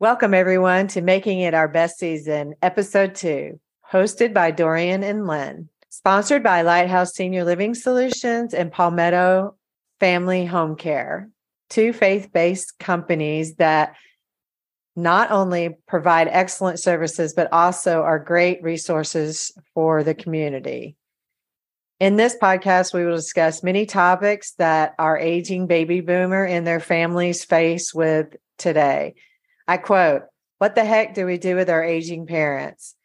Welcome, everyone, to Making It Our Best Season, Episode 2, hosted by Dorian and Lynn, sponsored by Lighthouse Senior Living Solutions and Palmetto Family Home Care, two faith based companies that not only provide excellent services, but also are great resources for the community. In this podcast, we will discuss many topics that our aging baby boomer and their families face with today. I quote, What the heck do we do with our aging parents?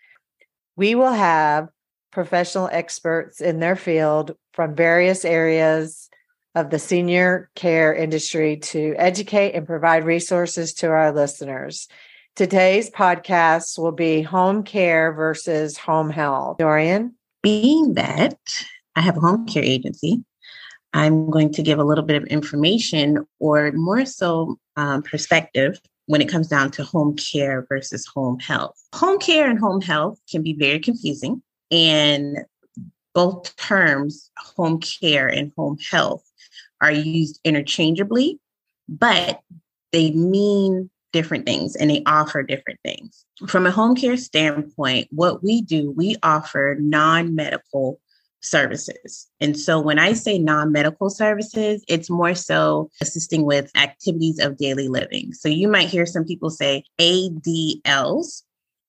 We will have professional experts in their field from various areas of the senior care industry to educate and provide resources to our listeners. Today's podcast will be home care versus home health. Dorian? Being that I have a home care agency, I'm going to give a little bit of information or more so um, perspective when it comes down to home care versus home health. Home care and home health can be very confusing, and both terms, home care and home health, are used interchangeably, but they mean different things and they offer different things. From a home care standpoint, what we do, we offer non medical services. And so when I say non medical services, it's more so assisting with activities of daily living. So you might hear some people say ADLs,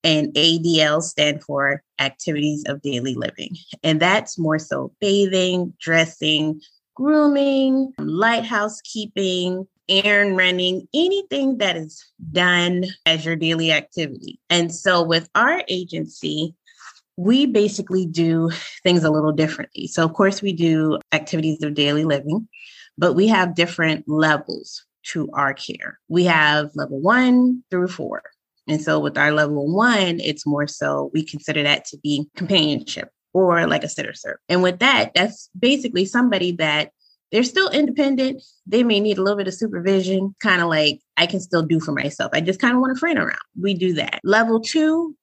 and ADL stand for activities of daily living. And that's more so bathing, dressing, grooming, light housekeeping, errand running, anything that is done as your daily activity. And so with our agency, we basically do things a little differently. So, of course, we do activities of daily living, but we have different levels to our care. We have level one through four. And so, with our level one, it's more so we consider that to be companionship or like a sitter serve. And with that, that's basically somebody that they're still independent. They may need a little bit of supervision, kind of like I can still do for myself. I just kind of want a friend around. We do that. Level two,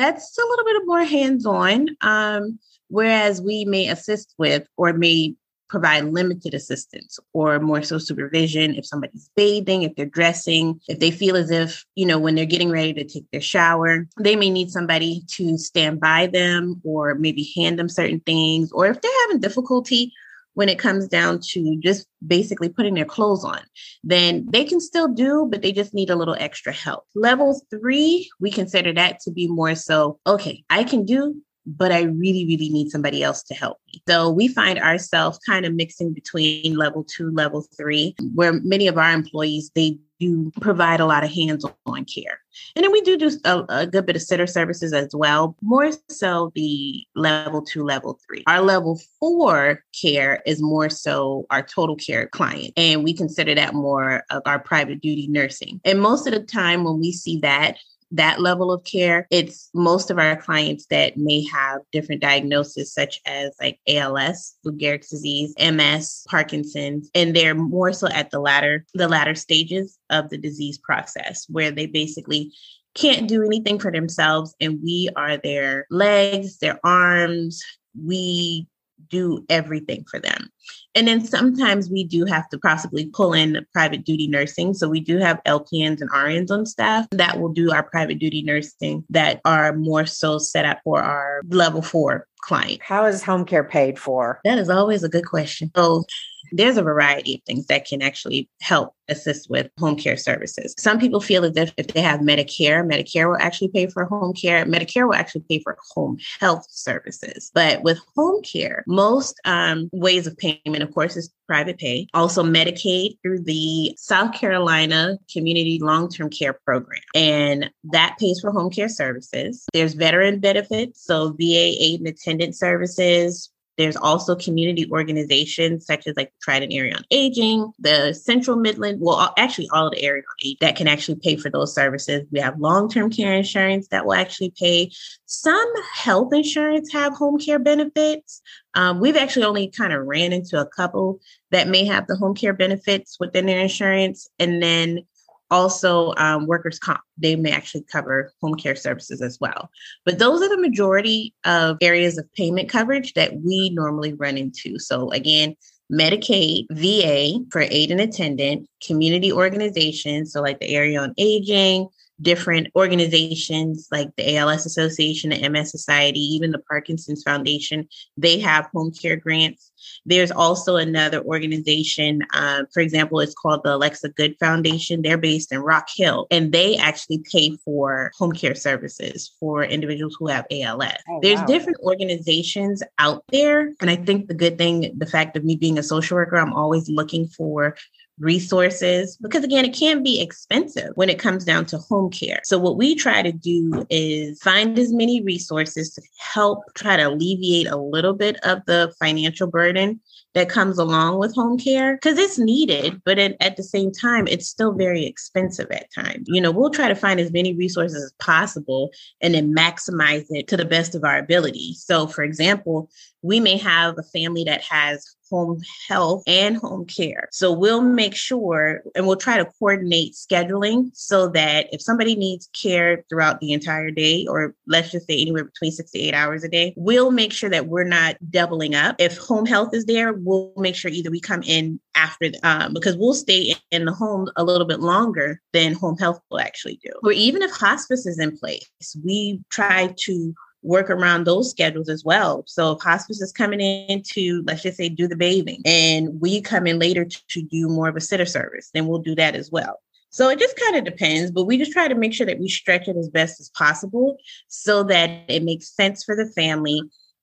that's a little bit more hands on. Um, whereas we may assist with or may provide limited assistance or more so supervision if somebody's bathing, if they're dressing, if they feel as if, you know, when they're getting ready to take their shower, they may need somebody to stand by them or maybe hand them certain things, or if they're having difficulty when it comes down to just basically putting their clothes on, then they can still do, but they just need a little extra help. Level three, we consider that to be more so, okay, I can do, but I really, really need somebody else to help me. So we find ourselves kind of mixing between level two, level three, where many of our employees, they do provide a lot of hands-on care. And then we do do a, a, good bit of sitter services as well, more so the level two, level three. Our level four care is more so our total care client. And we consider that more of our private duty nursing. And most of the time when we see that, that level of care, it's most of our clients that may have different diagnoses, such as like ALS, Lou Gehrig's disease, MS, Parkinson's, and they're more so at the latter, the latter stages of the disease process, where they basically can't do anything for themselves, and we are their legs, their arms. We do everything for them. And then sometimes we do have to possibly pull in private duty nursing. So we do have LPNs and RNs on staff that will do our private duty nursing that are more so set up for our level four client. How is home care paid for? That is always a good question. So there's a variety of things that can actually help assist with home care services. Some people feel as if if they have Medicare, Medicare will actually pay for home care. Medicare will actually pay for home health services. But with home care, most um, ways of payment, of course, is private pay. Also, Medicaid through the South Carolina Community Long Term Care Program. And that pays for home care services. There's veteran benefits, so VA aid and attendant services, there's also community organizations such as like Trident Area on Aging, the Central Midland, well, actually all of the area on aging that can actually pay for those services. We have long-term care insurance that will actually pay. Some health insurance have home care benefits. Um, we've actually only kind of ran into a couple that may have the home care benefits within their insurance. And then also um, workers' comp. They may actually cover home care services as well. But those are the majority of areas of payment coverage that we normally run into. So, again, Medicaid, VA for aid and attendant, community organizations, so like the Area on Aging, different organizations like the ALS Association, the MS Society, even the Parkinson's Foundation, they have home care grants. There's also another organization, uh, for example, it's called the Alexa Good Foundation. They're based in Rock Hill, and they actually pay for home care services for individuals who have ALS. Oh, There's wow. different organizations out there, and I think the good thing, the fact of me being a social worker, I'm always looking for resources because again it can be expensive when it comes down to home care so what we try to do is find as many resources to help try to alleviate a little bit of the financial burden that comes along with home care because it's needed, but at, at the same time, it's still very expensive at times. You know, we'll try to find as many resources as possible and then maximize it to the best of our ability. So, for example, we may have a family that has home health and home care. So we'll make sure and we'll try to coordinate scheduling so that if somebody needs care throughout the entire day, or let's just say anywhere between six to eight hours a day, we'll make sure that we're not doubling up. If home health is there, we'll make sure either we come in after um, because we'll stay in the home a little bit longer than home health will actually do. Or even if hospice is in place, we try to work around those schedules as well. So if hospice is coming in to, let's just say, do the bathing, and we come in later to, do more of a sitter service, then we'll do that as well. So it just kind of depends, but we just try to make sure that we stretch it as best as possible so that it makes sense for the family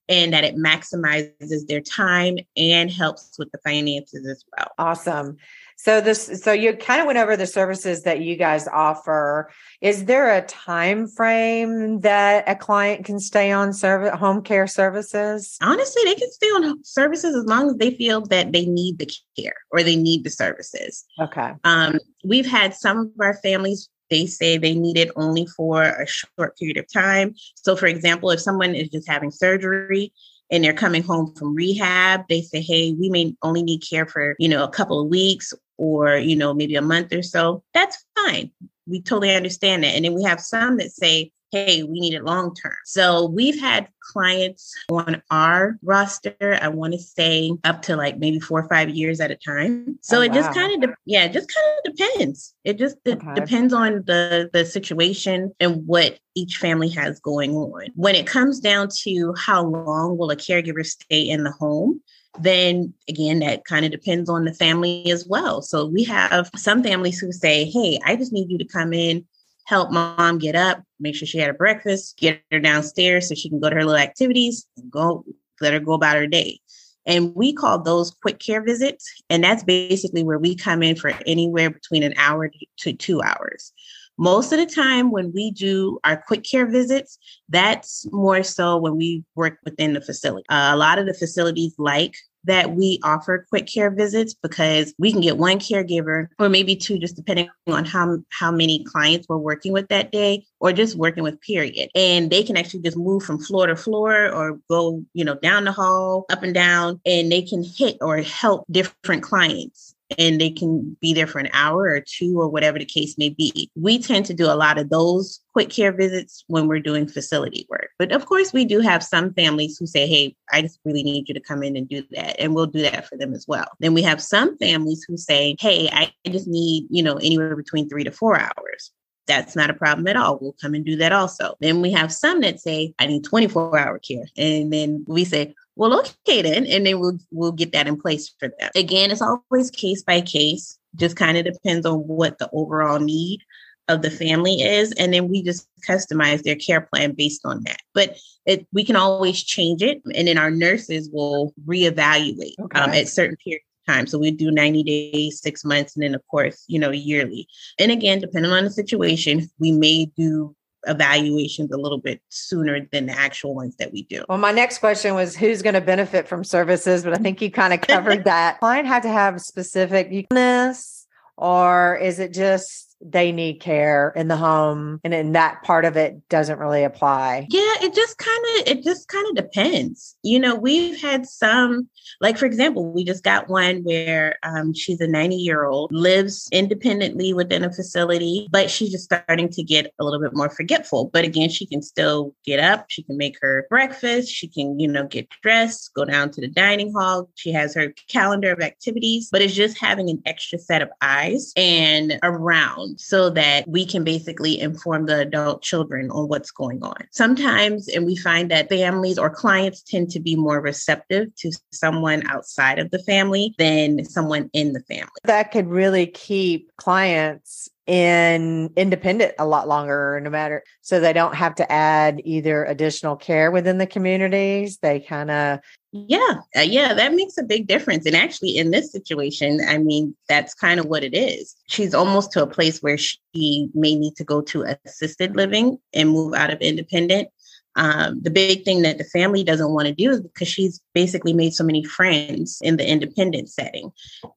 and that it maximizes their time and helps with the finances as well. Awesome. So this so you kind of went over the services that you guys offer. Is there a time frame that a client can stay on service home care services? Honestly, they can stay on services as long as they feel that they need the care or they need the services. Okay. Um, we've had some of our families they say they need it only for a short period of time. So, for example, if someone is just having surgery and they're coming home from rehab, they say, hey, we may only need care for, you know, a couple of weeks or, you know, maybe a month or so. That's fine. We totally understand that. And then we have some that say, hey, we need it long term. So we've had clients on our roster, I want to say up to like maybe four or five years at a time. So oh, it wow. just kind of, de- yeah, it just kind of depends. It just de- okay. depends on the, the situation and what each family has going on. When it comes down to how long will a caregiver stay in the home, then again, that kind of depends on the family as well. So we have some families who say, Hey, I just need you to come in help mom get up, make sure she had a breakfast, get her downstairs so she can go to her little activities, and go let her go about her day. And we call those quick care visits. And that's basically where we come in for anywhere between an hour to two hours. Most of the time, when we do our quick care visits, that's more so when we work within the facility. Uh, a lot of the facilities like that we offer quick care visits because we can get one caregiver or maybe two, just depending on how, how many clients we're working with that day or just working with period. And they can actually just move from floor to floor or go, you know, down the hall, up and down, and they can hit or help different clients and they can be there for an hour or two or whatever the case may be. We tend to do a lot of those quick care visits when we're doing facility work. But of course, we do have some families who say, Hey, I just really need you to come in and do that. And we'll do that for them as well. Then we have some families who say, Hey, I just need, you know, anywhere between three to four hours that's not a problem at all. We'll come and do that also. Then we have some that say, I need 24 hour care. And then we say, well, okay then, and then we'll we'll get that in place for them. Again, it's always case by case. Just kind of depends on what the overall need of the family is, and then we just customize their care plan based on that. But it, we can always change it, and then our nurses will reevaluate um, okay. um, at certain periods of time. So we do 90 days, six months, and then of course, you know, yearly. And again, depending on the situation, we may do evaluations a little bit sooner than the actual ones that we do. Well, my next question was who's going to benefit from services, but I think you kind of covered that. Client had to have specific uniqueness, or is it just they need care in the home and in that part of it doesn't really apply. Yeah it just kind of it just kind of depends. You know we've had some like for example we just got one where um, she's a 90 year old lives independently within a facility but she's just starting to get a little bit more forgetful. But again she can still get up she can make her breakfast she can you know get dressed go down to the dining hall. She has her calendar of activities but it's just having an extra set of eyes and around around so that we can basically inform the adult children on what's going on. Sometimes, and we find that families or clients tend to be more receptive to someone outside of the family than someone in the family. That could really keep clients in independent a lot longer no matter so they don't have to add either additional care within the communities. They kind of yeah uh, yeah that makes a big difference and actually in this situation i mean that's kind of what it is. She's almost to a place where she may need to go to assisted living and move out of independent. Um, the big thing that the family doesn't want to do is because she's basically made so many friends in the independent setting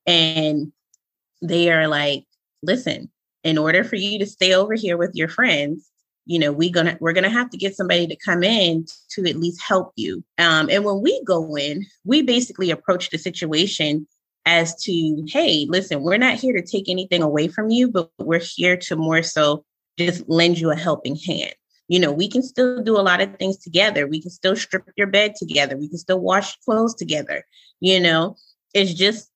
and they are like listen in order for you to stay over here with your friends you know we're gonna we're gonna have to get somebody to come in to at least help you. Um, and when we go in we basically approach the situation as to hey listen we're not here to take anything away from you but we're here to more so just lend you a helping hand. You know we can still do a lot of things together. We can still strip your bed together. We can still wash clothes together. You know it's just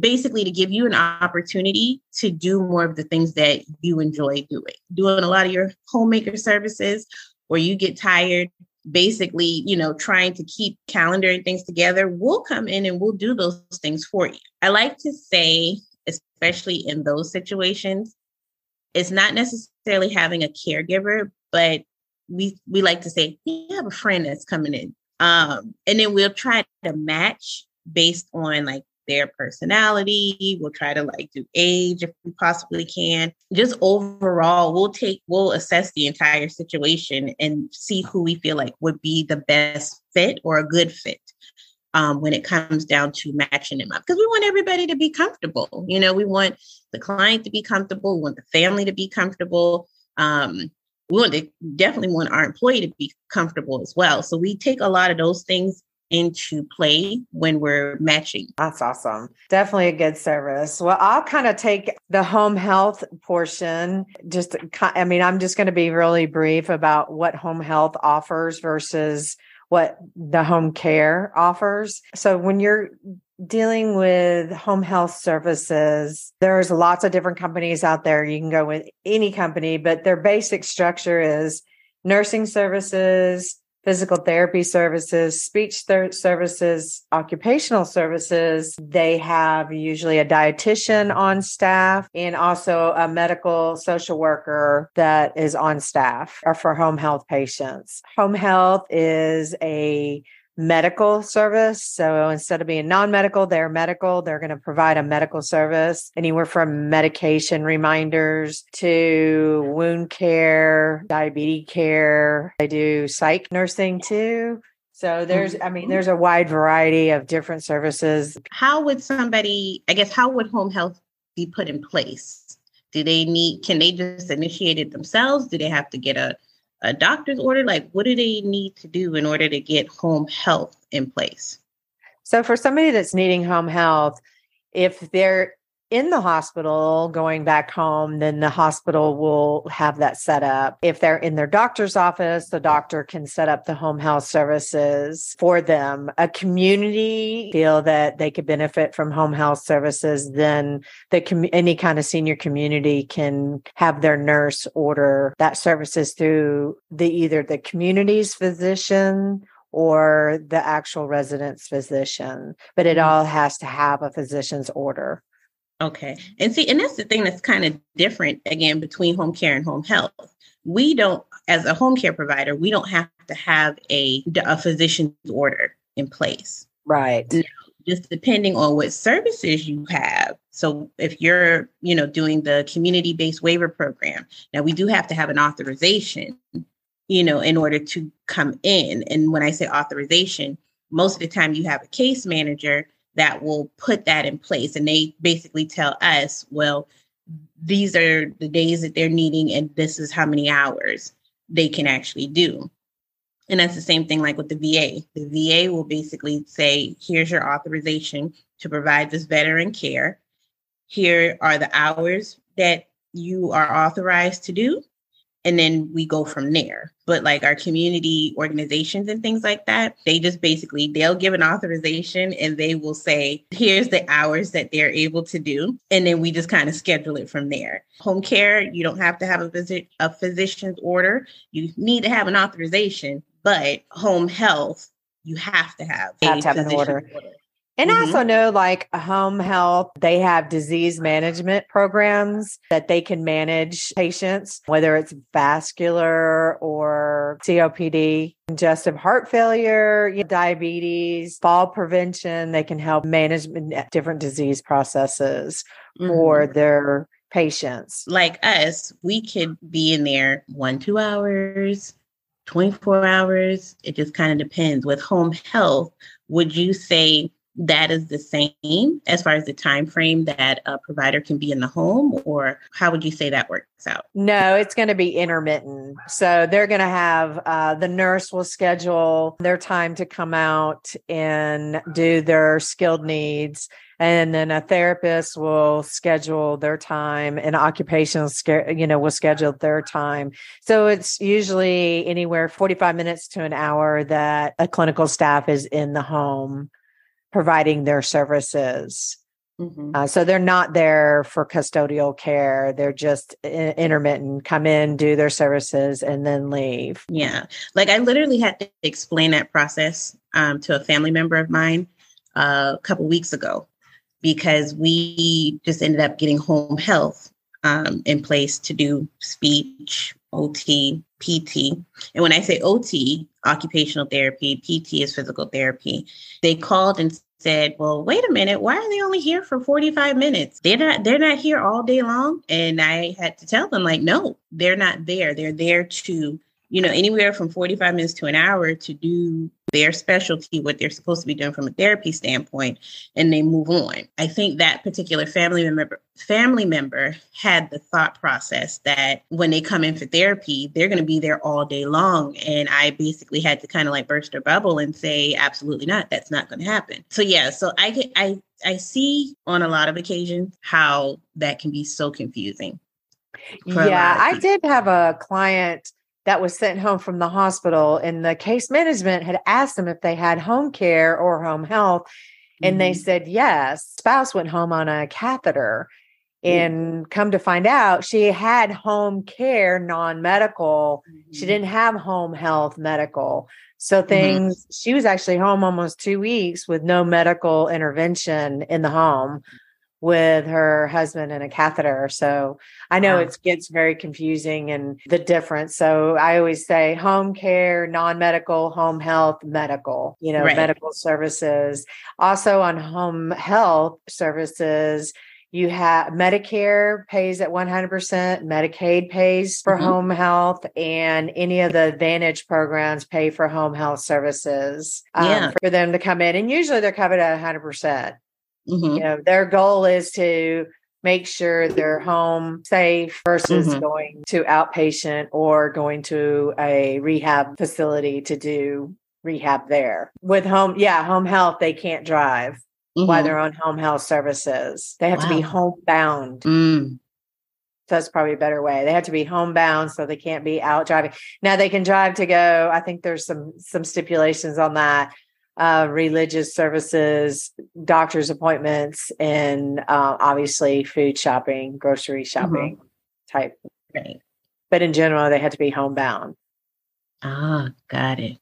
basically to give you an opportunity to do more of the things that you enjoy doing. Doing a lot of your homemaker services where you get tired, basically, you know, trying to keep calendar and things together, we'll come in and we'll do those things for you. I like to say, especially in those situations, it's not necessarily having a caregiver, but we we like to say, you have a friend that's coming in. Um, and then we'll try to match based on like their personality. We'll try to like do age if we possibly can. Just overall, we'll take, we'll assess the entire situation and see who we feel like would be the best fit or a good fit. Um, when it comes down to matching them up, because we want everybody to be comfortable. You know, we want the client to be comfortable, we want the family to be comfortable. Um, we want to definitely want our employee to be comfortable as well. So we take a lot of those things into play when we're matching. That's awesome. Definitely a good service. Well, I'll kind of take the home health portion. Just, I mean, I'm just going to be really brief about what home health offers versus what the home care offers. So when you're dealing with home health services, there's lots of different companies out there. You can go with any company, but their basic structure is nursing services, physical therapy services, speech ther- services, occupational services. They have usually a dietitian on staff and also a medical social worker that is on staff or for home health patients. Home health is a medical service. So instead of being non medical, they're medical. They're going to provide a medical service anywhere from medication reminders to wound care, diabetes care. They do psych nursing too. So there's, I mean, mm-hmm. there's a wide variety of different services. How would somebody, I guess, how would home health be put in place? Do they need, can they just initiate it themselves? Do they have to get a a doctor's order? Like, what do they need to do in order to get home health in place? So, for somebody that's needing home health, if they're in the hospital going back home, then the hospital will have that set up. If they're in their doctor's office, the doctor can set up the home health services for them. A community feel that they could benefit from home health services, then the com- any kind of senior community can have their nurse order that services through the either the community's physician or the actual resident's physician, but it mm-hmm. all has to have a physician's order. Okay. And see, and that's the thing that's kind of different again between home care and home health. We don't, as a home care provider, we don't have to have a, a physician's order in place. Right. Now, just depending on what services you have. So if you're, you know, doing the community-based waiver program, now we do have to have an authorization, you know, in order to come in. And when I say authorization, most of the time you have a case manager that will put that in place. And they basically tell us, well, these are the days that they're needing, and this is how many hours they can actually do. And that's the same thing like with the VA. The VA will basically say, here's your authorization to provide this veteran care. Here are the hours that you are authorized to do. And then we go from there. But like our community organizations and things like that, they just basically they'll give an authorization and they will say, here's the hours that they're able to do. And then we just kind of schedule it from there. Home care, you don't have to have a visit a physician's order. You need to have an authorization, but home health, you have to have, have, to have an order. order. And mm-hmm. I also know like home health, they have disease management programs that they can manage patients, whether it's vascular or COPD, congestive heart failure, diabetes, fall prevention. They can help manage different disease processes mm-hmm. for their patients. Like us, we could be in there one, two hours, 24 hours. It just kind of depends. With home health, would you say that is the same as far as the time frame that a provider can be in the home or how would you say that works out? No it's going to be intermittent. So they're going to have uh, the nurse will schedule their time to come out and do their skilled needs and then a therapist will schedule their time and occupational you know will schedule their time. So it's usually anywhere 45 minutes to an hour that a clinical staff is in the home providing their services. Mm-hmm. Uh, so they're not there for custodial care. They're just intermittent, come in, do their services, and then leave. Yeah. Like I literally had to explain that process um, to a family member of mine uh, a couple weeks ago because we just ended up getting home health um, in place to do speech, OT, PT. And when I say OT, occupational therapy, PT is physical therapy, they called and said, "Well, wait a minute, why are they only here for 45 minutes? They're not they're not here all day long." And I had to tell them like, "No, they're not there. They're there to you know, anywhere from 45 minutes to an hour to do their specialty, what they're supposed to be doing from a therapy standpoint, and they move on. I think that particular family member family member had the thought process that when they come in for therapy, they're going to be there all day long. And I basically had to kind of like burst their bubble and say, absolutely not. That's not going to happen. So yeah, so I get I I see on a lot of occasions how that can be so confusing. Yeah, I did have a client that was sent home from the hospital and the case management had asked them if they had home care or home health and mm-hmm. they said yes spouse went home on a catheter and come to find out she had home care non-medical mm-hmm. she didn't have home health medical so mm-hmm. things mm-hmm. she was actually home almost 2 weeks with no medical intervention in the home with her husband and a catheter. So I know wow. it gets very confusing and the difference. So I always say home care, non medical, home health, medical, you know, right. medical services. Also on home health services, you have Medicare pays at 100%, Medicaid pays for mm-hmm. home health, and any of the Advantage programs pay for home health services um, yeah. for them to come in. And usually they're covered at 100%. Mm-hmm. You know, their goal is to make sure they're home safe versus mm-hmm. going to outpatient or going to a rehab facility to do rehab there. With home, yeah, home health, they can't drive mm-hmm. while they're on home health services. They have wow. to be homebound. Mm. So that's probably a better way. They have to be homebound, so they can't be out driving. Now they can drive to go. I think there's some some stipulations on that uh, religious services, doctor's appointments, and uh, obviously food shopping, grocery mm-hmm. shopping mm-hmm. type. Right. But in general, they had to be homebound. Ah, got it.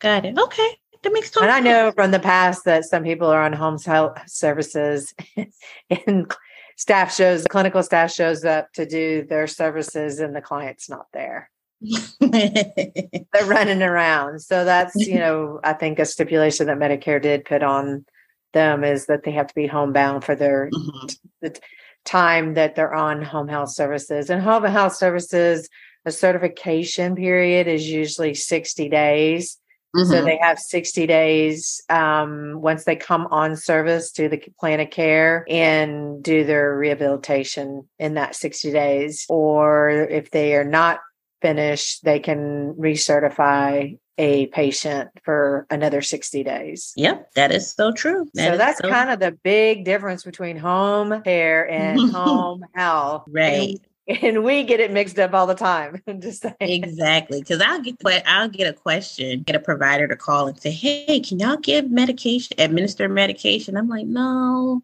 Got it. Okay. That makes total And I know from the past that some people are on home health services and staff shows, clinical staff shows up to do their services and the client's not there. they're running around. So that's, you know, I think a stipulation that Medicare did put on them is that they have to be homebound for their mm-hmm. the time that they're on home health services. And home health services, a certification period is usually 60 days. Mm-hmm. So they have 60 days um, once they come on service to the plan of care and do their rehabilitation in that 60 days. Or if they are not finish, they can recertify a patient for another 60 days. Yep, that is so true. That so that's so... kind of the big difference between home care and home health. Right. And and we get it mixed up all the time. Just saying. Exactly. Because I'll get but I'll get a question, get a provider to call and say, Hey, can y'all give medication, administer medication? I'm like, no,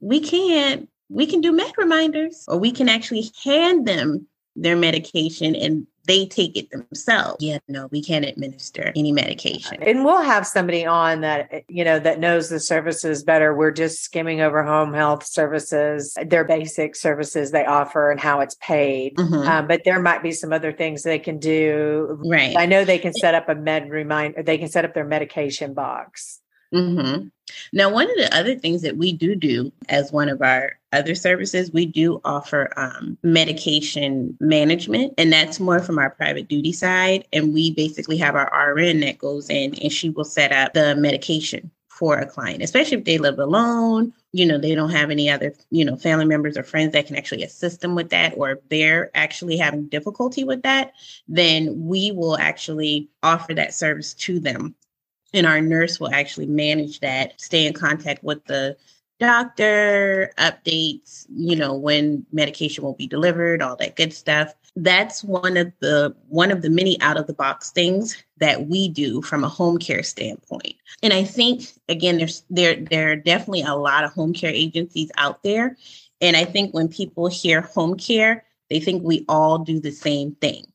we can't. We can do med reminders, or we can actually hand them their medication and they take it themselves. Yeah, no, we can't administer any medication. And we'll have somebody on that, you know, that knows the services better. We're just skimming over home health services, their basic services they offer and how it's paid. Mm-hmm. Um, but there might be some other things they can do. Right. I know they can set up a med reminder, they can set up their medication box. Mm-hmm. Now, one of the other things that we do do as one of our other services, we do offer um, medication management, and that's more from our private duty side. And we basically have our RN that goes in and she will set up the medication for a client, especially if they live alone, you know, they don't have any other, you know, family members or friends that can actually assist them with that, or if they're actually having difficulty with that, then we will actually offer that service to them and our nurse will actually manage that, stay in contact with the doctor, updates, you know, when medication will be delivered, all that good stuff. That's one of the one of the many out of the box things that we do from a home care standpoint. And I think again there's there there are definitely a lot of home care agencies out there. And I think when people hear home care, they think we all do the same thing.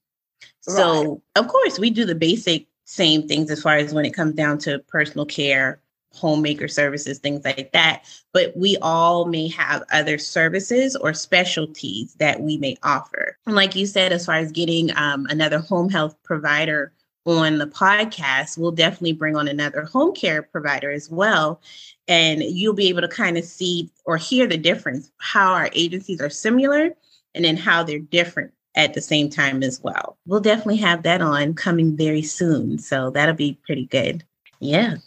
Right. So, of course, we do the basic same things as far as when it comes down to personal care, homemaker services, things like that. But we all may have other services or specialties that we may offer. And like you said, as far as getting um, another home health provider on the podcast, we'll definitely bring on another home care provider as well. And you'll be able to kind of see or hear the difference, how our agencies are similar and then how they're different at the same time as well. We'll definitely have that on coming very soon. So that'll be pretty good. Yeah.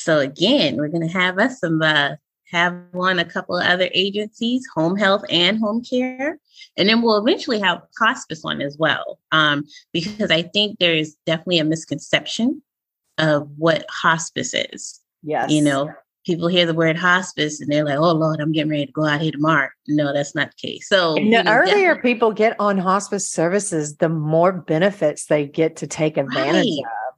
So again, we're going to have us some uh, have one a couple of other agencies, home health and home care. And then we'll eventually have hospice on as well. Um, because I think there is definitely a misconception of what hospice is. Yes. You know, people hear the word hospice and they're like, oh Lord, I'm getting ready to go out here tomorrow. No, that's not the case. So the know, earlier people get on hospice services, the more benefits they get to take advantage right. of.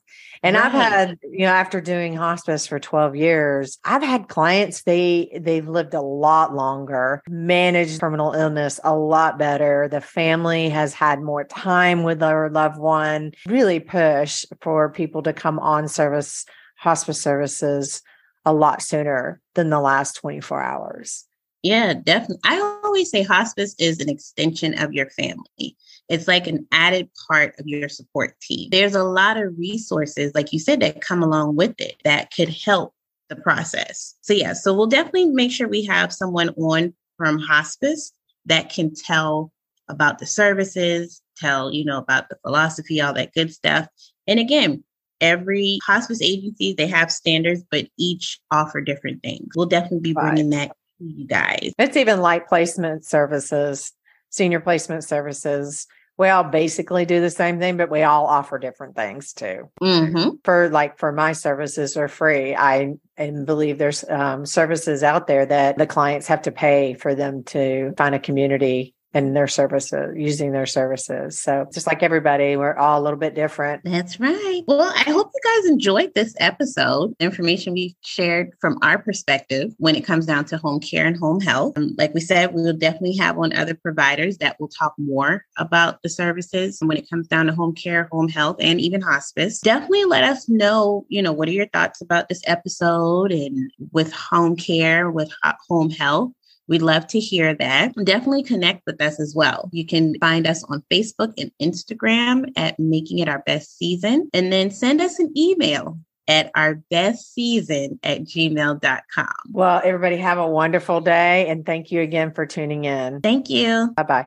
And right. I've had, you know, after doing hospice for 12 years, I've had clients, they they've lived a lot longer, managed terminal illness a lot better. The family has had more time with their loved one, really push for people to come on service hospice services a lot sooner than the last 24 hours. Yeah, definitely. I always say hospice is an extension of your family. It's like an added part of your support team. There's a lot of resources, like you said, that come along with it that could help the process. So, yeah, so we'll definitely make sure we have someone on from hospice that can tell about the services, tell, you know, about the philosophy, all that good stuff. And again, every hospice agency they have standards but each offer different things we'll definitely be bringing that you guys. It's even like placement services senior placement services. We all basically do the same thing but we all offer different things too. Mm-hmm. for like for my services are free. I and believe there's um, services out there that the clients have to pay for them to find a community and their services using their services. So just like everybody we're all a little bit different. That's right. Well i hope you guys enjoyed this episode information we shared from our perspective when it comes down to home care and home health. Um, like we said we will definitely have on other providers that will talk more about the services when it comes down to home care home health and even hospice. Definitely let us know you know what are your thoughts about this episode and with home care with home health We'd love to hear that. Definitely connect with us as well. You can find us on Facebook and Instagram at Making It Our Best Season, and then send us an email at our best season at gmail.com. Well, everybody have a wonderful day and thank you again for tuning in. Thank you. Bye bye.